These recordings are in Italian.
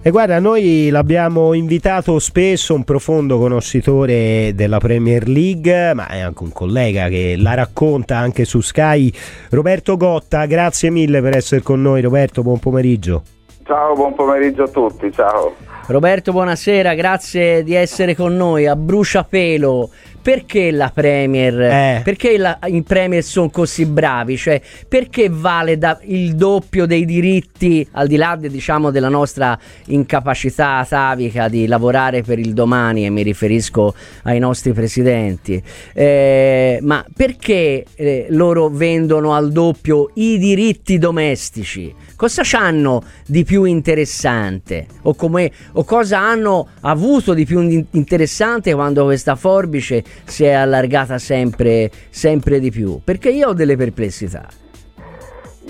E guarda, noi l'abbiamo invitato spesso, un profondo conoscitore della Premier League, ma è anche un collega che la racconta anche su Sky, Roberto Gotta. Grazie mille per essere con noi, Roberto, buon pomeriggio. Ciao, buon pomeriggio a tutti, ciao. Roberto, buonasera, grazie di essere con noi a bruciapelo. Perché la Premier? Eh. Perché la, i Premier sono così bravi? Cioè, perché vale da, il doppio dei diritti, al di là de, diciamo, della nostra incapacità atavica di lavorare per il domani, e mi riferisco ai nostri presidenti? Eh, ma perché eh, loro vendono al doppio i diritti domestici? Cosa hanno di più interessante? O, come, o cosa hanno avuto di più interessante quando questa forbice si è allargata sempre, sempre di più? Perché io ho delle perplessità.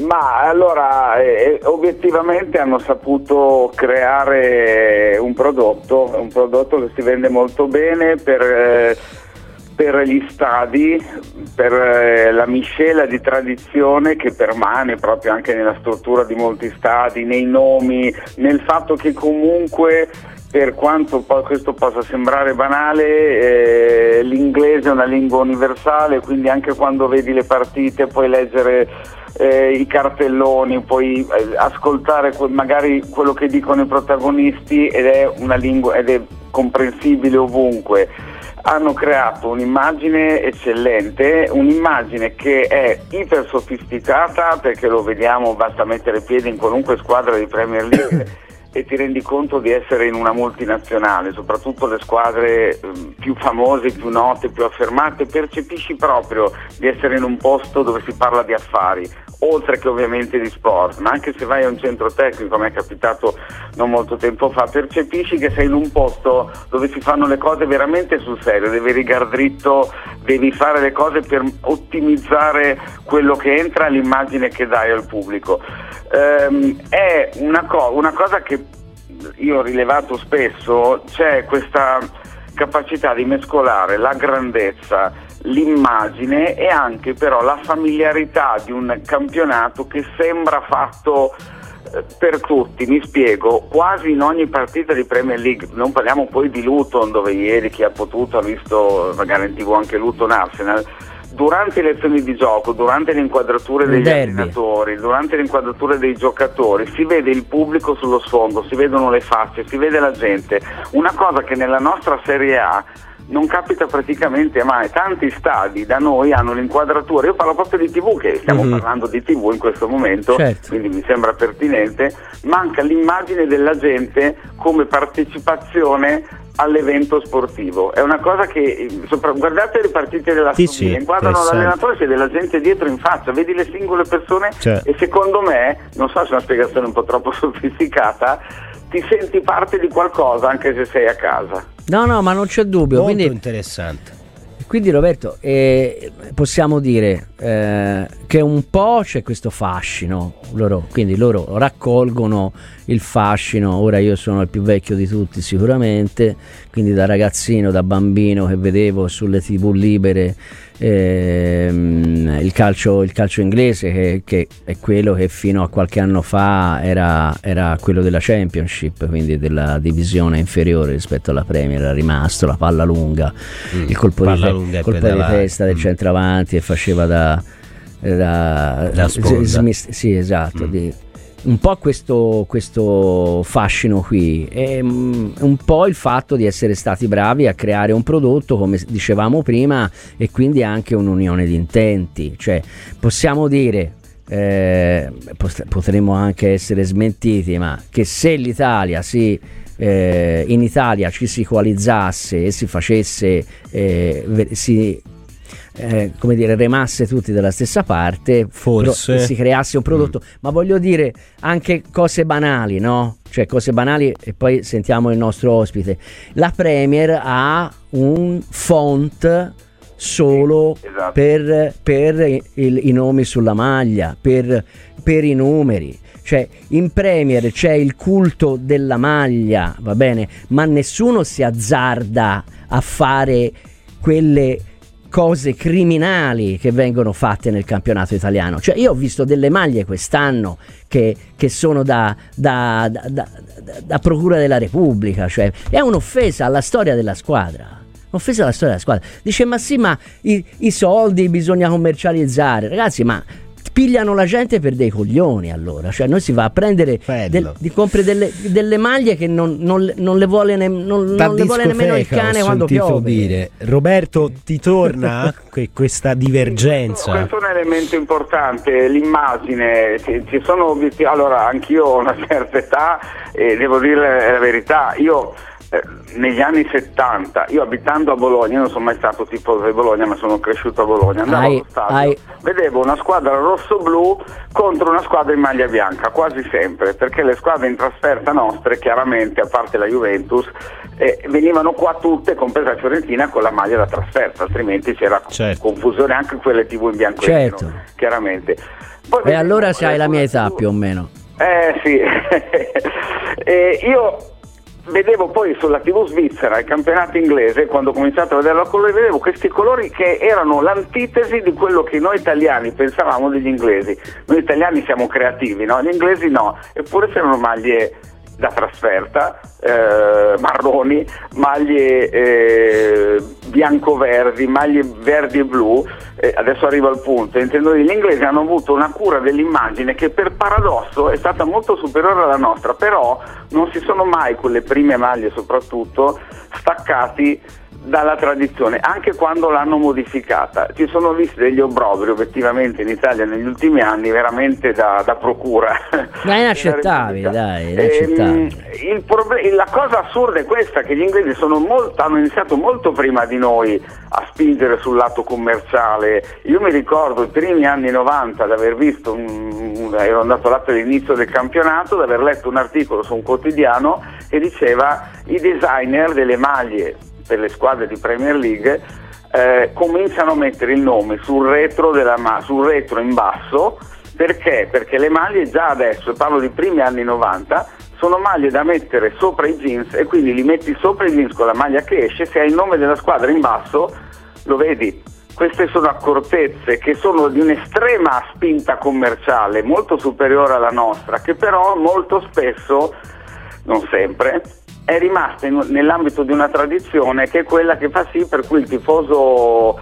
Ma allora, eh, obiettivamente hanno saputo creare un prodotto, un prodotto che si vende molto bene per... Eh, per gli stadi, per eh, la miscela di tradizione che permane proprio anche nella struttura di molti stadi, nei nomi, nel fatto che comunque per quanto questo possa sembrare banale, eh, l'inglese è una lingua universale, quindi anche quando vedi le partite puoi leggere eh, i cartelloni, puoi eh, ascoltare que- magari quello che dicono i protagonisti ed è una lingua ed è comprensibile ovunque. Hanno creato un'immagine eccellente, un'immagine che è iper sofisticata perché lo vediamo, basta mettere piede in qualunque squadra di Premier League e ti rendi conto di essere in una multinazionale, soprattutto le squadre um, più famose, più note, più affermate, percepisci proprio di essere in un posto dove si parla di affari, oltre che ovviamente di sport, ma anche se vai a un centro tecnico, come è capitato non molto tempo fa, percepisci che sei in un posto dove si fanno le cose veramente sul serio, devi rigar dritto, devi fare le cose per ottimizzare quello che entra, l'immagine che dai al pubblico. Ehm, è una, co- una cosa che io ho rilevato spesso, c'è questa capacità di mescolare la grandezza, l'immagine e anche però la familiarità di un campionato che sembra fatto eh, per tutti, mi spiego, quasi in ogni partita di Premier League, non parliamo poi di Luton dove ieri chi ha potuto ha visto magari in tv anche Luton Arsenal, durante le azioni di gioco, durante le inquadrature degli Derby. allenatori, durante le inquadrature dei giocatori, si vede il pubblico sullo sfondo, si vedono le facce, si vede la gente, una cosa che nella nostra Serie A non capita praticamente mai. Tanti stadi da noi hanno l'inquadratura, io parlo proprio di TV, che stiamo Mhm. parlando di TV in questo momento, Certo. quindi mi sembra pertinente, manca l'immagine della gente come partecipazione all'evento sportivo. È una cosa che, sopra- guardate le partite della Sì, sì, inquadrano l'allenatore, c'è della gente dietro in faccia, vedi le singole persone Certo. e secondo me, non so se è una spiegazione un po' troppo sofisticata, ti senti parte di qualcosa anche se sei a casa. No, no, ma non c'è dubbio. Molto Quindi, interessante. Quindi, Roberto, eh, possiamo dire eh, che un po' c'è questo fascino. Loro, quindi loro raccolgono il fascino. Ora io sono il più vecchio di tutti, sicuramente. Quindi da ragazzino, da bambino che vedevo sulle tv libere ehm, il, calcio, il calcio inglese, che, che è quello che fino a qualche anno fa era, era quello della Championship, quindi della divisione inferiore rispetto alla Premier. Era rimasto la palla lunga, il colpo, di, Mm. Lunga e colpo di pedalare. testa del Mm. centravanti e faceva da, da, Da sponda. smis- sì, esatto. Mm. di- un po' questo, questo fascino qui e mm, un po' il fatto di essere stati bravi a creare un prodotto come dicevamo prima e quindi anche un'unione di intenti cioè possiamo dire eh, pot- potremmo anche essere smentiti ma che se l'Italia si eh, in Italia ci si coalizzasse e si facesse eh, si eh, come dire, remasse tutti dalla stessa parte, Forse. pro- si creasse un prodotto, ma voglio dire anche cose banali, no? Cioè cose banali e poi sentiamo il nostro ospite. La Premier ha un font solo Esatto. per, per il- i nomi sulla maglia, per, per i numeri. Cioè, in Premier c'è il culto della maglia, va bene, ma nessuno si azzarda a fare quelle cose criminali che vengono fatte nel campionato italiano. Cioè, io ho visto delle maglie quest'anno che, che sono da, da, da, da, Procura della Repubblica, cioè è un'offesa alla storia della squadra. Un'offesa alla storia della squadra. Dice, ma sì, ma i, i soldi bisogna commercializzare. Ragazzi, ma pigliano la gente per dei coglioni allora, cioè noi si va a prendere, del, di compri delle, delle, maglie che non, non, non le vuole, ne, non, non le vuole nemmeno il cane quando piove. Dire. Roberto, ti torna questa divergenza? Questo è un elemento importante, l'immagine, ci, ci sono obiettivi, allora anch'io ho una certa età e devo dire la verità, io eh, negli anni 70, io abitando a Bologna, non sono mai stato tifoso di Bologna, ma sono cresciuto a Bologna, andavo ai, allo stadio, ai. vedevo una squadra rosso-blu contro una squadra in maglia bianca, quasi sempre, perché le squadre in trasferta nostre, chiaramente, a parte la Juventus, eh, venivano qua tutte, compresa la Fiorentina, con la maglia da trasferta, altrimenti c'era certo. confusione anche quelle tv in bianco certo. e nero, chiaramente. Poi, e allora c'hai la mia età più o meno. Eh sì, eh, io vedevo poi sulla TV svizzera il campionato inglese, quando ho cominciato a vederlo a colori, vedevo questi colori che erano l'antitesi di quello che noi italiani pensavamo degli inglesi. Noi italiani siamo creativi, no? Gli inglesi no, eppure c'erano maglie da trasferta, eh, marroni, maglie eh, bianco-verdi, maglie verdi e blu, eh, adesso arrivo al punto, intendo dire, gli inglesi hanno avuto una cura dell'immagine che per paradosso è stata molto superiore alla nostra, però non si sono mai, con le prime maglie soprattutto, staccati dalla tradizione, anche quando l'hanno modificata. Ci sono visti degli obbrobri obiettivamente in Italia negli ultimi anni veramente da, da procura. Ma è inaccettabile, dai, è inaccettabile. Ehm, proble- la cosa assurda è questa, che gli inglesi molto, hanno iniziato molto prima di noi a spingere sul lato commerciale. Io mi ricordo i primi anni 90 di aver visto, un, un, ero andato là per l'inizio del campionato, di aver letto un articolo su un quotidiano che diceva i designer delle maglie per le squadre di Premier League eh, cominciano a mettere il nome sul retro, ma- sul retro in basso perché? Perché le maglie già adesso, parlo di primi anni 90, sono maglie da mettere sopra i jeans e quindi li metti sopra i jeans con la maglia che esce, se hai il nome della squadra in basso lo vedi. Queste sono accortezze che sono di un'estrema spinta commerciale, molto superiore alla nostra, che però molto spesso, non sempre, è rimasta in, nell'ambito di una tradizione che è quella che fa sì per cui il tifoso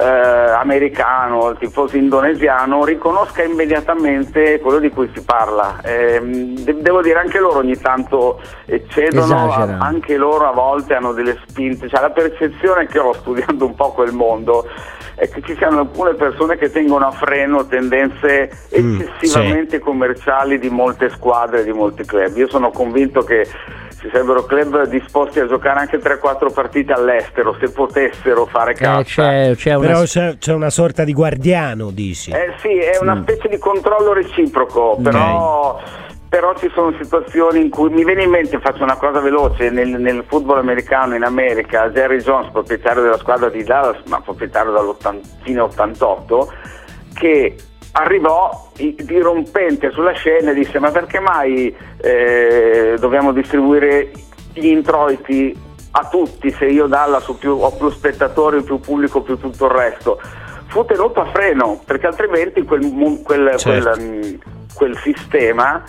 eh, americano, il tifoso indonesiano riconosca immediatamente quello di cui si parla. Eh, de- devo dire anche loro ogni tanto eccedono, a- anche loro a volte hanno delle spinte, cioè la percezione che ho studiando un po' quel mondo è che ci siano alcune persone che tengono a freno tendenze eccessivamente mm, sì. commerciali di molte squadre, di molti club. Io sono convinto che ci sarebbero club disposti a giocare anche 3-4 partite all'estero se potessero fare cassa. Eh, c'è, c'è una... Però c'è, c'è, una sorta di guardiano, dici? Eh sì, è una mm. specie di controllo reciproco, però... Okay però ci sono situazioni in cui mi viene in mente, faccio una cosa veloce, nel, nel, football americano in America, Jerry Jones, proprietario della squadra di Dallas, ma proprietario dal fine 88, che arrivò dirompente sulla scena e disse ma perché mai eh, dobbiamo distribuire gli introiti a tutti se io Dallas ho più, ho più spettatori, più pubblico, più tutto il resto? Fu tenuto a freno perché altrimenti quel, quel, certo. quel, mm, quel sistema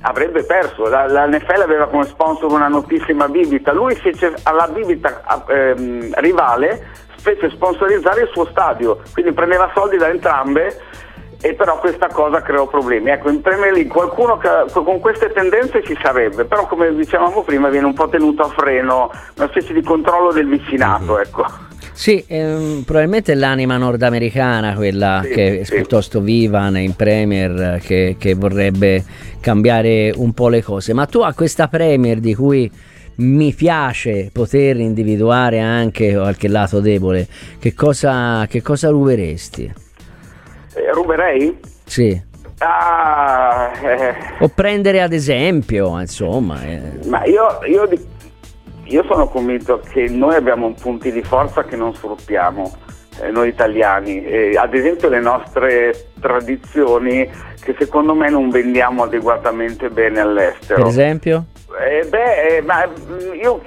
avrebbe perso. La, la, NFL aveva come sponsor una notissima bibita, lui fece alla bibita ehm, rivale fece sponsorizzare il suo stadio, quindi prendeva soldi da entrambe e però questa cosa creò problemi. Ecco, in Premier League qualcuno che, con queste tendenze ci sarebbe, però come dicevamo prima viene un po' tenuto a freno, una specie di controllo del vicinato, mm-hmm. ecco. Sì, ehm, probabilmente è l'anima nordamericana quella sì, che è sì. piuttosto viva in Premier, che, che, vorrebbe cambiare un po' le cose. Ma tu a questa Premier di cui mi piace poter individuare anche qualche lato debole, che cosa, che cosa ruberesti? Eh, ruberei? Sì. Ah, eh. O prendere ad esempio, insomma. Eh. Ma io, io, io, sono convinto che noi abbiamo punti di forza che non sfruttiamo, eh, noi italiani. ad esempio le nostre tradizioni che secondo me non vendiamo adeguatamente bene all'estero. Per esempio? Eh, beh, eh, ma mm, io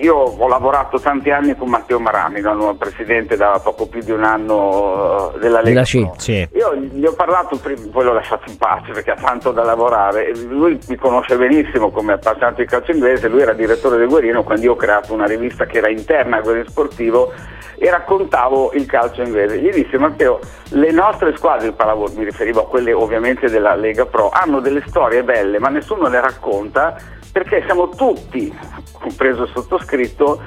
io ho lavorato tanti anni con Matteo Marami, il nuovo presidente da poco più di un anno eh, della Lega. Sì. Sì. Io gli ho parlato prima, poi l'ho lasciato in pace perché ha tanto da lavorare. Lui mi conosce benissimo come appassionato di calcio inglese, lui era direttore del Guerino quando io ho creato una rivista che era interna al Guerino Sportivo e raccontavo il calcio inglese. Gli disse Matteo, le nostre squadre, mi riferivo a quelle ovviamente della Lega Pro, hanno delle storie belle ma nessuno le racconta perché siamo tutti, compreso il sottoscritto,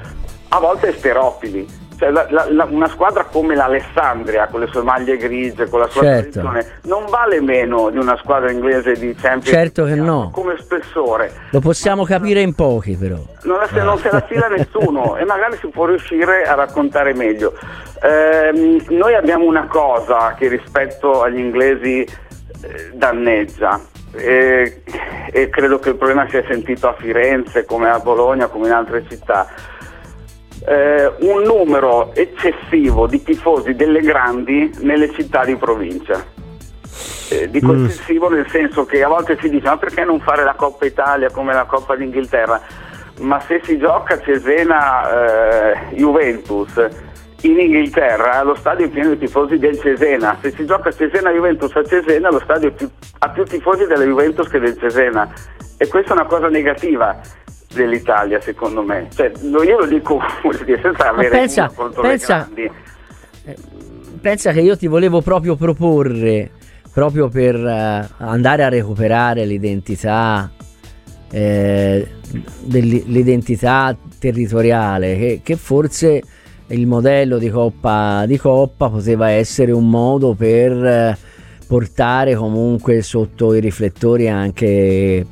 a volte esteropili. Cioè, la, la, una squadra come l'Alessandria con le sue maglie grigie, con la sua Certo. tradizione, non vale meno di una squadra inglese di Champions Certo che no. come spessore. Lo possiamo capire in pochi però. Non, la- non se la fila nessuno e magari si può riuscire a raccontare meglio. Ehm, noi abbiamo una cosa che rispetto agli inglesi eh, danneggia e, e credo che il problema sia sentito a Firenze come a Bologna come in altre città. Eh, un numero eccessivo di tifosi delle grandi nelle città di provincia. Eh, dico Mm. eccessivo nel senso che a volte si dice ma perché non fare la Coppa Italia come la Coppa d'Inghilterra? Ma se si gioca Cesena eh, Juventus in Inghilterra lo stadio è pieno di tifosi del Cesena, se si gioca Cesena Juventus a Cesena lo stadio più- ha più tifosi della Juventus che del Cesena e questa è una cosa negativa dell'Italia secondo me. Cioè, io lo dico senza avere pensa- nulla contro pensa- le grandi. Pensa che io ti volevo proprio proporre, proprio per eh, andare a recuperare l'identità, eh, dell- l'identità territoriale, che, che forse il modello di Coppa, di Coppa poteva essere un modo per eh, portare comunque sotto i riflettori anche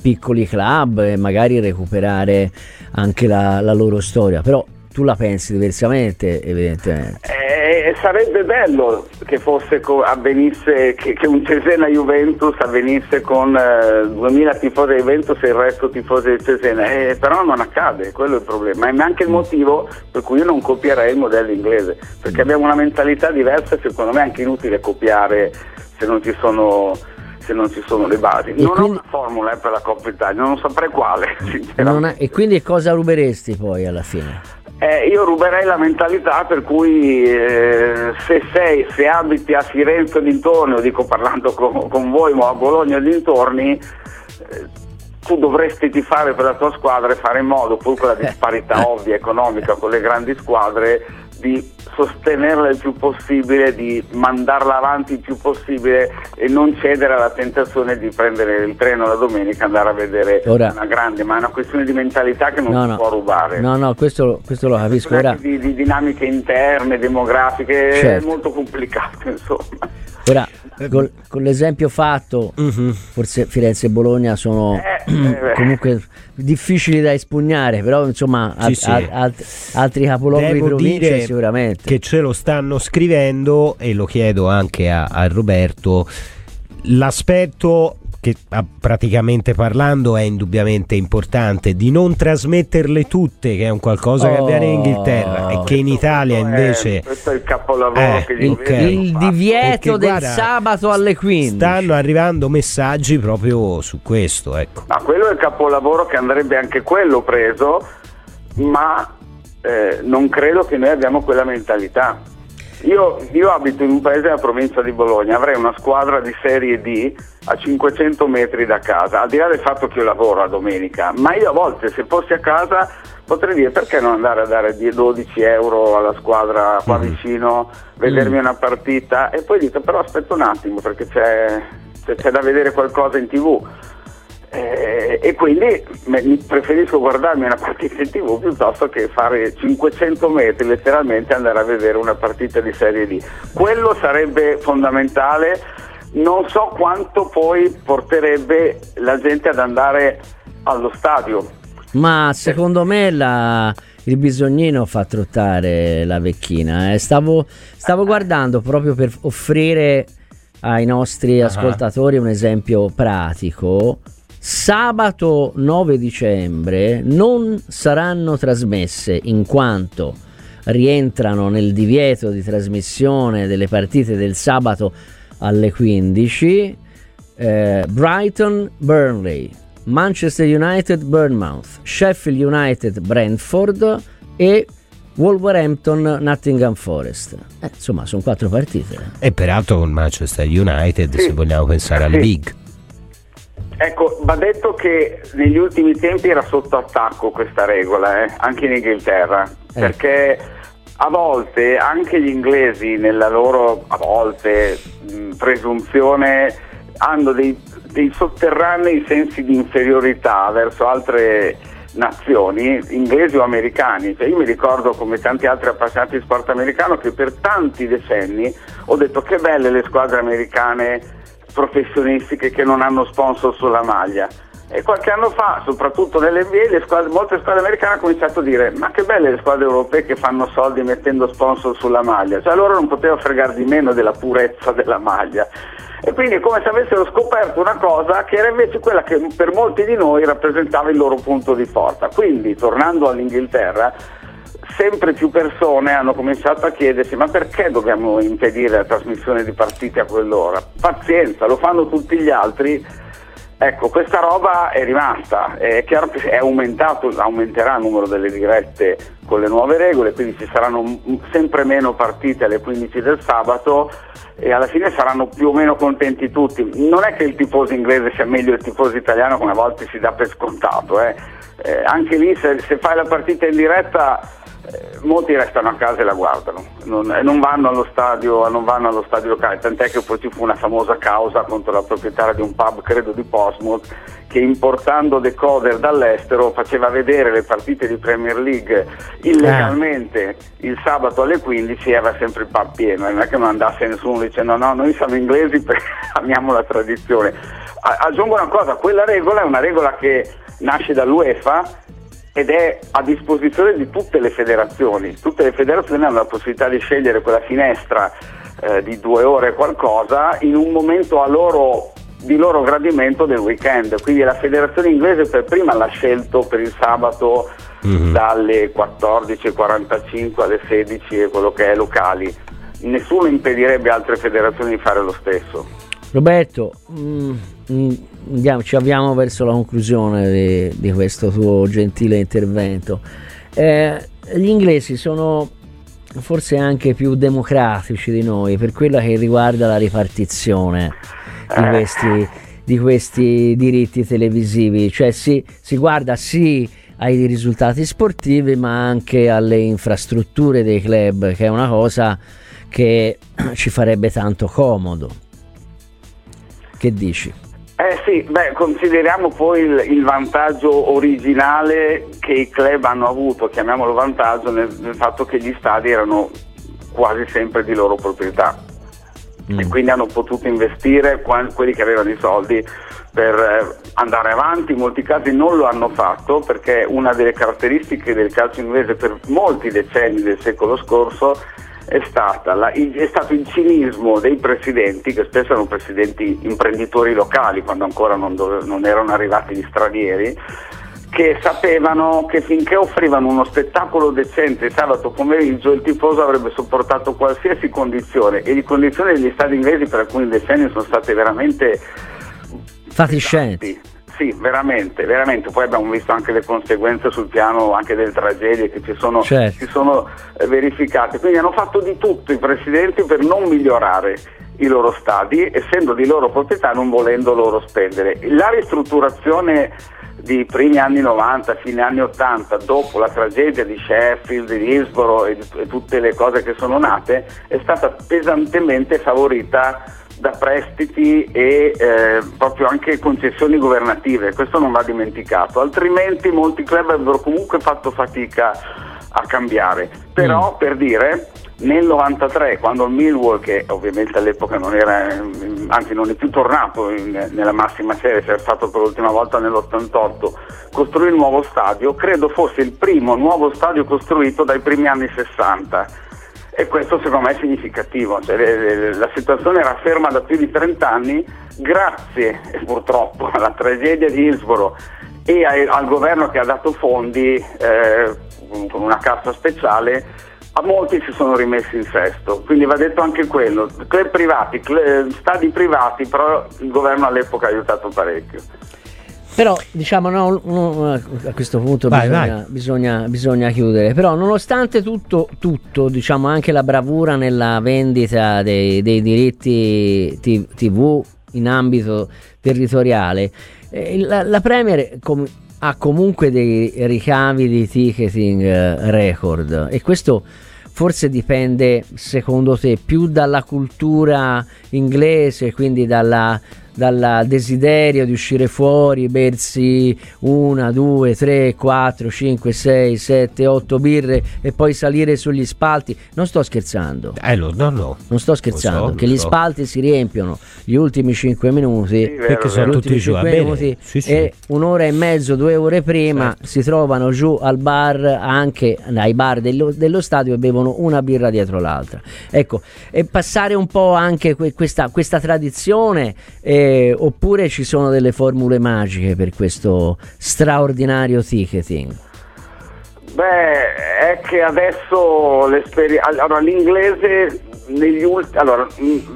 piccoli club e magari recuperare anche la, la loro storia. Però tu la pensi diversamente, evidentemente. Eh, sarebbe bello che fosse co- avvenisse che, che un Cesena Juventus avvenisse con eh, 2000 tifosi di Juventus e il resto tifosi di Cesena, eh, però non accade, quello è il problema. È anche il motivo per cui io non copierei il modello inglese, perché abbiamo una mentalità diversa e secondo me è anche inutile copiare se non ci sono se non ci sono le basi. Non ho quindi- una formula eh, per la Coppa Italia, non saprei quale. Non è- e quindi cosa ruberesti poi alla fine? Eh, io ruberei la mentalità per cui eh, se sei, se abiti a Firenze o dintorni, o dico parlando con, con voi, ma a Bologna o dintorni, eh, tu dovresti tifare per la tua squadra e fare in modo, pur con la disparità ovvia economica con le grandi squadre, di sostenerla il più possibile, di mandarla avanti il più possibile e non cedere alla tentazione di prendere il treno la domenica e andare a vedere Ora- una grande, ma è una questione di mentalità che non No, si no. può rubare No, no, questo, questo lo capisco. Ora, di, di dinamiche interne, demografiche, Certo. è molto complicato insomma. Ora col- con l'esempio fatto, Mhm. forse Firenze e Bologna sono Eh, eh, comunque difficili da espugnare, però insomma Sì, al- sì. al- alt- altri capoluoghi di Devo provincia dire sicuramente. che ce lo stanno scrivendo e lo chiedo anche a, a Roberto. L'aspetto che ah, praticamente parlando è indubbiamente importante di non trasmetterle tutte, che è un qualcosa che Oh. avviene in Inghilterra e che in Italia Questo è- invece questo è il capolavoro Eh, che il, ok. inglesi il fatto. divieto Perché, del guarda, sabato alle 15. stanno arrivando messaggi proprio su questo, ecco. Ma quello è il capolavoro che andrebbe anche quello preso, ma eh, non credo che noi abbiamo quella mentalità. Io, io abito in un paese della provincia di Bologna, avrei una squadra di Serie D a 500 metri da casa, al di là del fatto che io lavoro a domenica, ma io a volte se fossi a casa potrei dire perché non andare a dare 10 12 euro alla squadra qua Mhm. vicino, vedermi una partita e poi dico però aspetta un attimo perché c'è, c'è- c'è da vedere qualcosa in tv. Eh, e quindi preferisco guardarmi una partita in tv piuttosto che fare 500 metri letteralmente e andare a vedere una partita di Serie D. Quello sarebbe fondamentale, non so quanto poi porterebbe la gente ad andare allo stadio. Ma secondo me la- il bisognino fa trottare la vecchina. eh. Stavo, stavo guardando proprio per offrire ai nostri Ah. ascoltatori un esempio pratico. Sabato 9 dicembre non saranno trasmesse in quanto rientrano nel divieto di trasmissione delle partite del sabato alle 15 eh, Brighton Burnley Manchester United Bournemouth, Sheffield United Brentford e Wolverhampton Nottingham Forest. Eh, insomma, sono quattro partite. E peraltro con Manchester United, sì. se vogliamo pensare alle sì. big. Ecco, va detto che negli ultimi tempi era sotto attacco questa regola, eh? anche in Inghilterra, eh. perché a volte anche gli inglesi nella loro, a volte, mh, presunzione hanno dei, dei sotterranei sensi di inferiorità verso altre nazioni, inglesi o americani. Cioè io mi ricordo come tanti altri appassionati di sport americano che per tanti decenni ho detto che belle le squadre americane professionistiche che non hanno sponsor sulla maglia. E qualche anno fa, soprattutto nell'NBA, squadre, molte squadre americane hanno cominciato a dire ma che belle le squadre europee che fanno soldi mettendo sponsor sulla maglia. Cioè loro non poteva fregare di meno della purezza della maglia. E quindi è come se avessero scoperto una cosa che era invece quella che per molti di noi rappresentava il loro punto di forza. Quindi, tornando all'Inghilterra, sempre più persone hanno cominciato a chiedersi ma perché dobbiamo impedire la trasmissione di partite a quell'ora? Pazienza, lo fanno tutti gli altri. Ecco, questa roba è rimasta, è chiaro che è aumentato, aumenterà il numero delle dirette con le nuove regole, quindi ci saranno sempre meno partite alle 15 del sabato e alla fine saranno più o meno contenti tutti. Non è che il tifoso inglese sia meglio del tifoso italiano come a volte si dà per scontato, eh. Eh, anche lì se, se, fai la partita in diretta eh, molti restano a casa e la guardano, non, non, vanno allo stadio, non vanno allo stadio locale, tant'è che poi ci fu una famosa causa contro la proprietaria di un pub, credo di Portsmouth, che importando decoder dall'estero faceva vedere le partite di Premier League illegalmente il sabato alle 15 e aveva sempre il pub pieno, non è che non andasse nessuno dicendo no, noi siamo inglesi perché amiamo la tradizione. Aggiungo una cosa, quella regola è una regola che nasce dall'UEFA ed è a disposizione di tutte le federazioni. Tutte le federazioni hanno la possibilità di scegliere quella finestra eh, di due ore qualcosa in un momento loro, di loro gradimento del weekend. Quindi la federazione inglese per prima l'ha scelto per il sabato mm-hmm. dalle 14.45 alle 16 e quello che è locali. Nessuno impedirebbe a altre federazioni di fare lo stesso. Roberto, mm, mm, andiamo, ci avviamo verso la conclusione di, di questo tuo gentile intervento. Eh, gli inglesi sono forse anche più democratici di noi per quello che riguarda la ripartizione di eh. questi, di questi diritti televisivi, cioè si, si guarda sì ai risultati sportivi ma anche alle infrastrutture dei club, che è una cosa che ci farebbe tanto comodo. Che dici? Eh sì, beh, consideriamo poi il, il, vantaggio originale che i club hanno avuto, chiamiamolo vantaggio, nel, nel fatto che gli stadi erano quasi sempre di loro proprietà mm. e quindi hanno potuto investire quelli che avevano i soldi per eh, andare avanti, in molti casi non lo hanno fatto perché una delle caratteristiche del calcio inglese per molti decenni del secolo scorso è, la, è, stato il cinismo dei presidenti, che spesso erano presidenti imprenditori locali quando ancora non, dove, non erano arrivati gli stranieri, che sapevano che finché offrivano uno spettacolo decente sabato pomeriggio il tifoso avrebbe sopportato qualsiasi condizione. E le condizioni degli stati inglesi per alcuni decenni sono state veramente fatiscenti sì, veramente, veramente. Poi abbiamo visto anche le conseguenze sul piano anche delle tragedie che ci sono, certo. ci sono eh, verificate. Quindi hanno fatto di tutto i presidenti per non migliorare i loro stadi, essendo di loro proprietà, non volendo loro spendere. La ristrutturazione di primi anni 90, fine anni 80, dopo la tragedia di Sheffield, di Hillsborough e, e tutte le cose che sono nate, è stata pesantemente favorita da prestiti e eh, proprio anche concessioni governative, questo non va dimenticato, altrimenti molti club avrebbero comunque fatto fatica a cambiare. Però mm. per dire, nel 93 quando il Millwall, che ovviamente all'epoca non era, anzi non è più tornato in, nella massima serie, si era stato per l'ultima volta nell'88, costruì il nuovo stadio, credo fosse il primo nuovo stadio costruito dai primi anni 60 e questo secondo me è significativo, cioè, la situazione era ferma da più di 30 anni grazie purtroppo alla tragedia di Hillsborough e al governo che ha dato fondi eh, con una cassa speciale a molti si sono rimessi in sesto, quindi va detto anche quello, club privati, club, stadi privati, però il governo all'epoca ha aiutato parecchio. Però diciamo no, no, a questo punto Vai, bisogna, vai. bisogna- bisogna chiudere. Però nonostante tutto, tutto, diciamo anche la bravura nella vendita dei, dei diritti TV in ambito territoriale, eh, la, la Premier com- ha comunque dei ricavi di ticketing eh, record e questo forse dipende secondo te più dalla cultura inglese, quindi dalla, dal desiderio di uscire fuori, bersi una, due, tre, quattro, cinque, sei, sette, otto birre e poi salire sugli spalti. Non sto scherzando. Eh, lo- no, no. Non sto scherzando, Lo so, che lo gli so. spalti si riempiono gli ultimi 5 minuti Sì, Perché sono tutti giù a 5 bere. minuti Sì, sì. e un'ora e mezzo, due ore prima Certo. si trovano giù al bar anche ai bar dello, dello stadio e bevono una birra dietro l'altra. Ecco, e passare un po' anche que- questa, questa tradizione eh, oppure ci sono delle formule magiche per questo straordinario ticketing? Beh, è che adesso. Allora, l'inglese negli ultimi. Allora,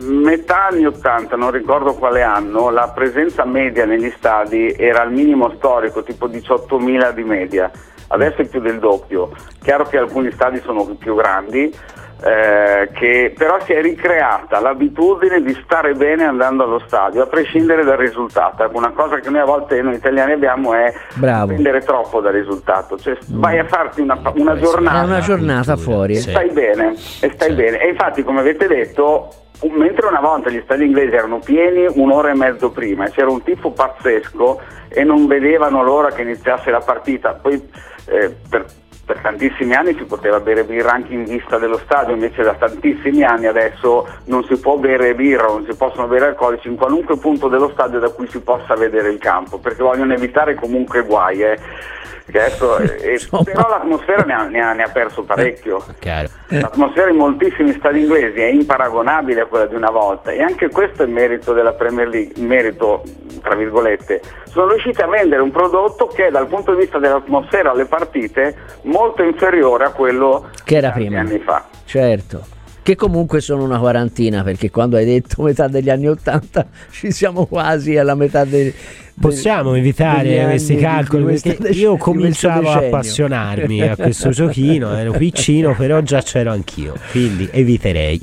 metà anni 80, non ricordo quale anno, la presenza media negli stadi era al minimo storico, tipo 18.000 di media. Adesso è più del doppio. Chiaro che alcuni stadi sono più grandi. Eh, che però si è ricreata l'abitudine di stare bene andando allo stadio a prescindere dal risultato Ecco, una cosa che noi a volte noi italiani abbiamo è Bravo. dipendere troppo dal risultato cioè vai a farti una, una giornata una giornata fuori. e Sì. stai bene, e stai Sì. bene. E infatti, come avete detto, mentre una volta gli stadi inglesi erano pieni un'ora e mezzo prima c'era un tifo pazzesco e non vedevano l'ora che iniziasse la partita, poi eh, per, per tantissimi anni si poteva bere birra anche in vista dello stadio, invece da tantissimi anni adesso non si può bere birra, non si possono bere alcolici in qualunque punto dello stadio da cui si possa vedere il campo, perché vogliono evitare comunque guai. eh. Adesso, eh, però l'atmosfera ne ha, ne ha- ne ha perso parecchio. Chiaro. L'atmosfera in moltissimi stadi inglesi è imparagonabile a quella di una volta e anche questo è il merito della Premier League, merito tra virgolette. Sono riusciti a vendere un prodotto che dal punto di vista dell'atmosfera alle partite molto inferiore a quello Che era prima. anni fa. Certo. Che comunque sono una quarantina, perché quando hai detto metà degli anni Ottanta ci siamo quasi alla metà dei. Possiamo evitare questi calcoli perché io cominciavo a appassionarmi a questo giochino, ero piccino, però già c'ero anch'io, quindi eviterei.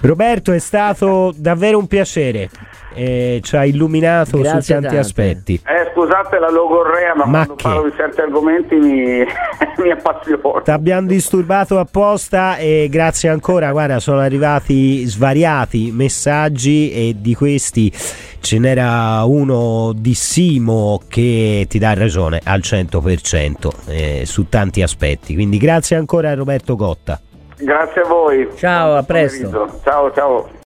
Roberto è stato davvero un piacere, eh, ci ha illuminato Grazie su tanti tante. aspetti. Eh, scusate la logorrea, ma, Ma quando che? parlo di certi argomenti mi, mi appassiono. Ti abbiamo disturbato apposta e grazie ancora, guarda, sono arrivati svariati messaggi e di questi ce n'era uno di Simo che ti dà ragione al 100% eh, su tanti aspetti. Quindi grazie ancora a Roberto Gotta. Grazie a voi. Ciao, a Buon presto. pomeriggio. Ciao, ciao.